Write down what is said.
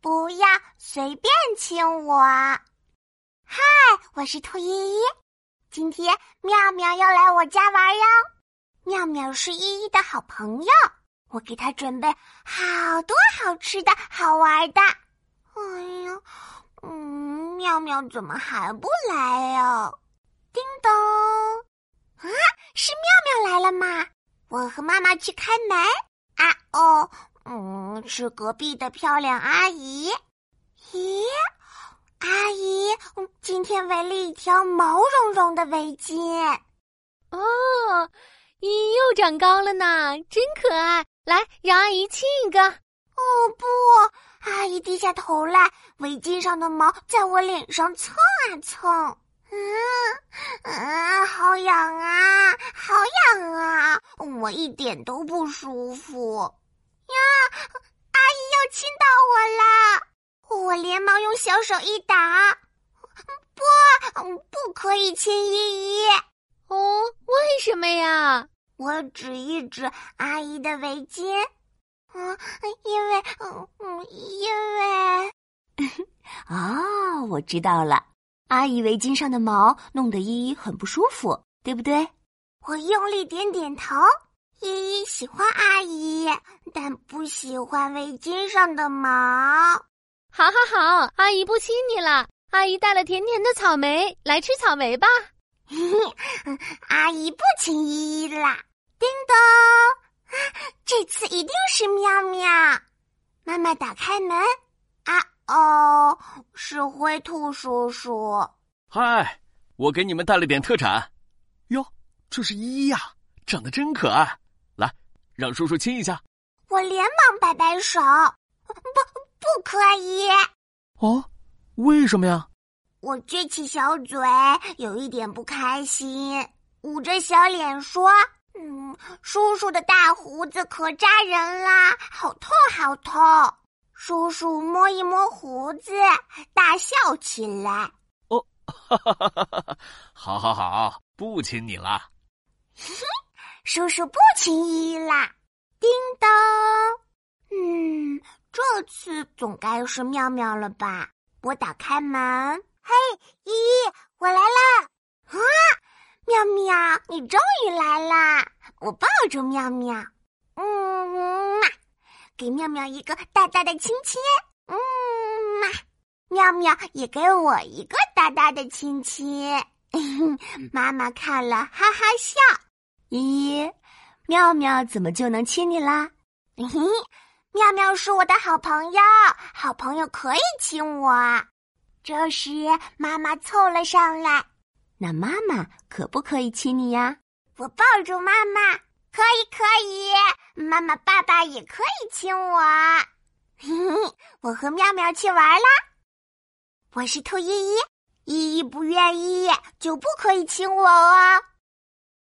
不要随便亲我。嗨，我是兔依依，今天妙妙要来我家玩哟。妙妙是依依的好朋友，我给她准备好多好吃的好玩的。哎呀，嗯，妙妙怎么还不来呀？叮咚，啊，是妙妙来了吗？我和妈妈去开门。啊哦。嗯，是隔壁的漂亮阿姨。咦，阿姨，今天围了一条毛茸茸的围巾。哦，你又长高了呢，真可爱！来，让阿姨亲一个。哦不，阿姨低下头来，围巾上的毛在我脸上蹭啊蹭。嗯嗯，好痒啊，好痒啊，我一点都不舒服。呀，阿姨要亲到我啦！我连忙用小手一挡，不，不可以亲依依。哦，为什么呀？我指一指阿姨的围巾。嗯，因为，嗯嗯，因为 啊，我知道了，阿姨围巾上的毛弄得依依很不舒服，对不对？我用力点点头。依依喜欢阿姨，但不喜欢围巾上的毛。好，好，好，阿姨不亲你了。阿姨带了甜甜的草莓，来吃草莓吧。阿姨不亲依依啦。叮咚，这次一定是妙妙。妈妈打开门，啊哦，是灰兔叔叔。嗨，我给你们带了点特产。哟，这是依依呀，长得真可爱。让叔叔亲一下，我连忙摆摆手，不，不可以。哦，为什么呀？我撅起小嘴，有一点不开心，捂着小脸说：“嗯，叔叔的大胡子可扎人啦，好痛，好痛。”叔叔摸一摸胡子，大笑起来。哦，哈哈哈哈哈！好好好，不亲你了。叔叔不亲依依啦，叮咚，嗯，这次总该是妙妙了吧？我打开门，嘿，依依，我来啦！啊，妙妙，你终于来啦！我抱住妙妙，嗯嘛，给妙妙一个大大的亲亲，嗯嘛，妙妙也给我一个大大的亲亲，妈妈看了哈哈笑。依依，妙妙怎么就能亲你啦？嘿 妙妙是我的好朋友，好朋友可以亲我。这时妈妈凑了上来，那妈妈可不可以亲你呀？我抱住妈妈，可以可以。妈妈爸爸也可以亲我。我和妙妙去玩啦。我是兔依依，依依不愿意就不可以亲我哦。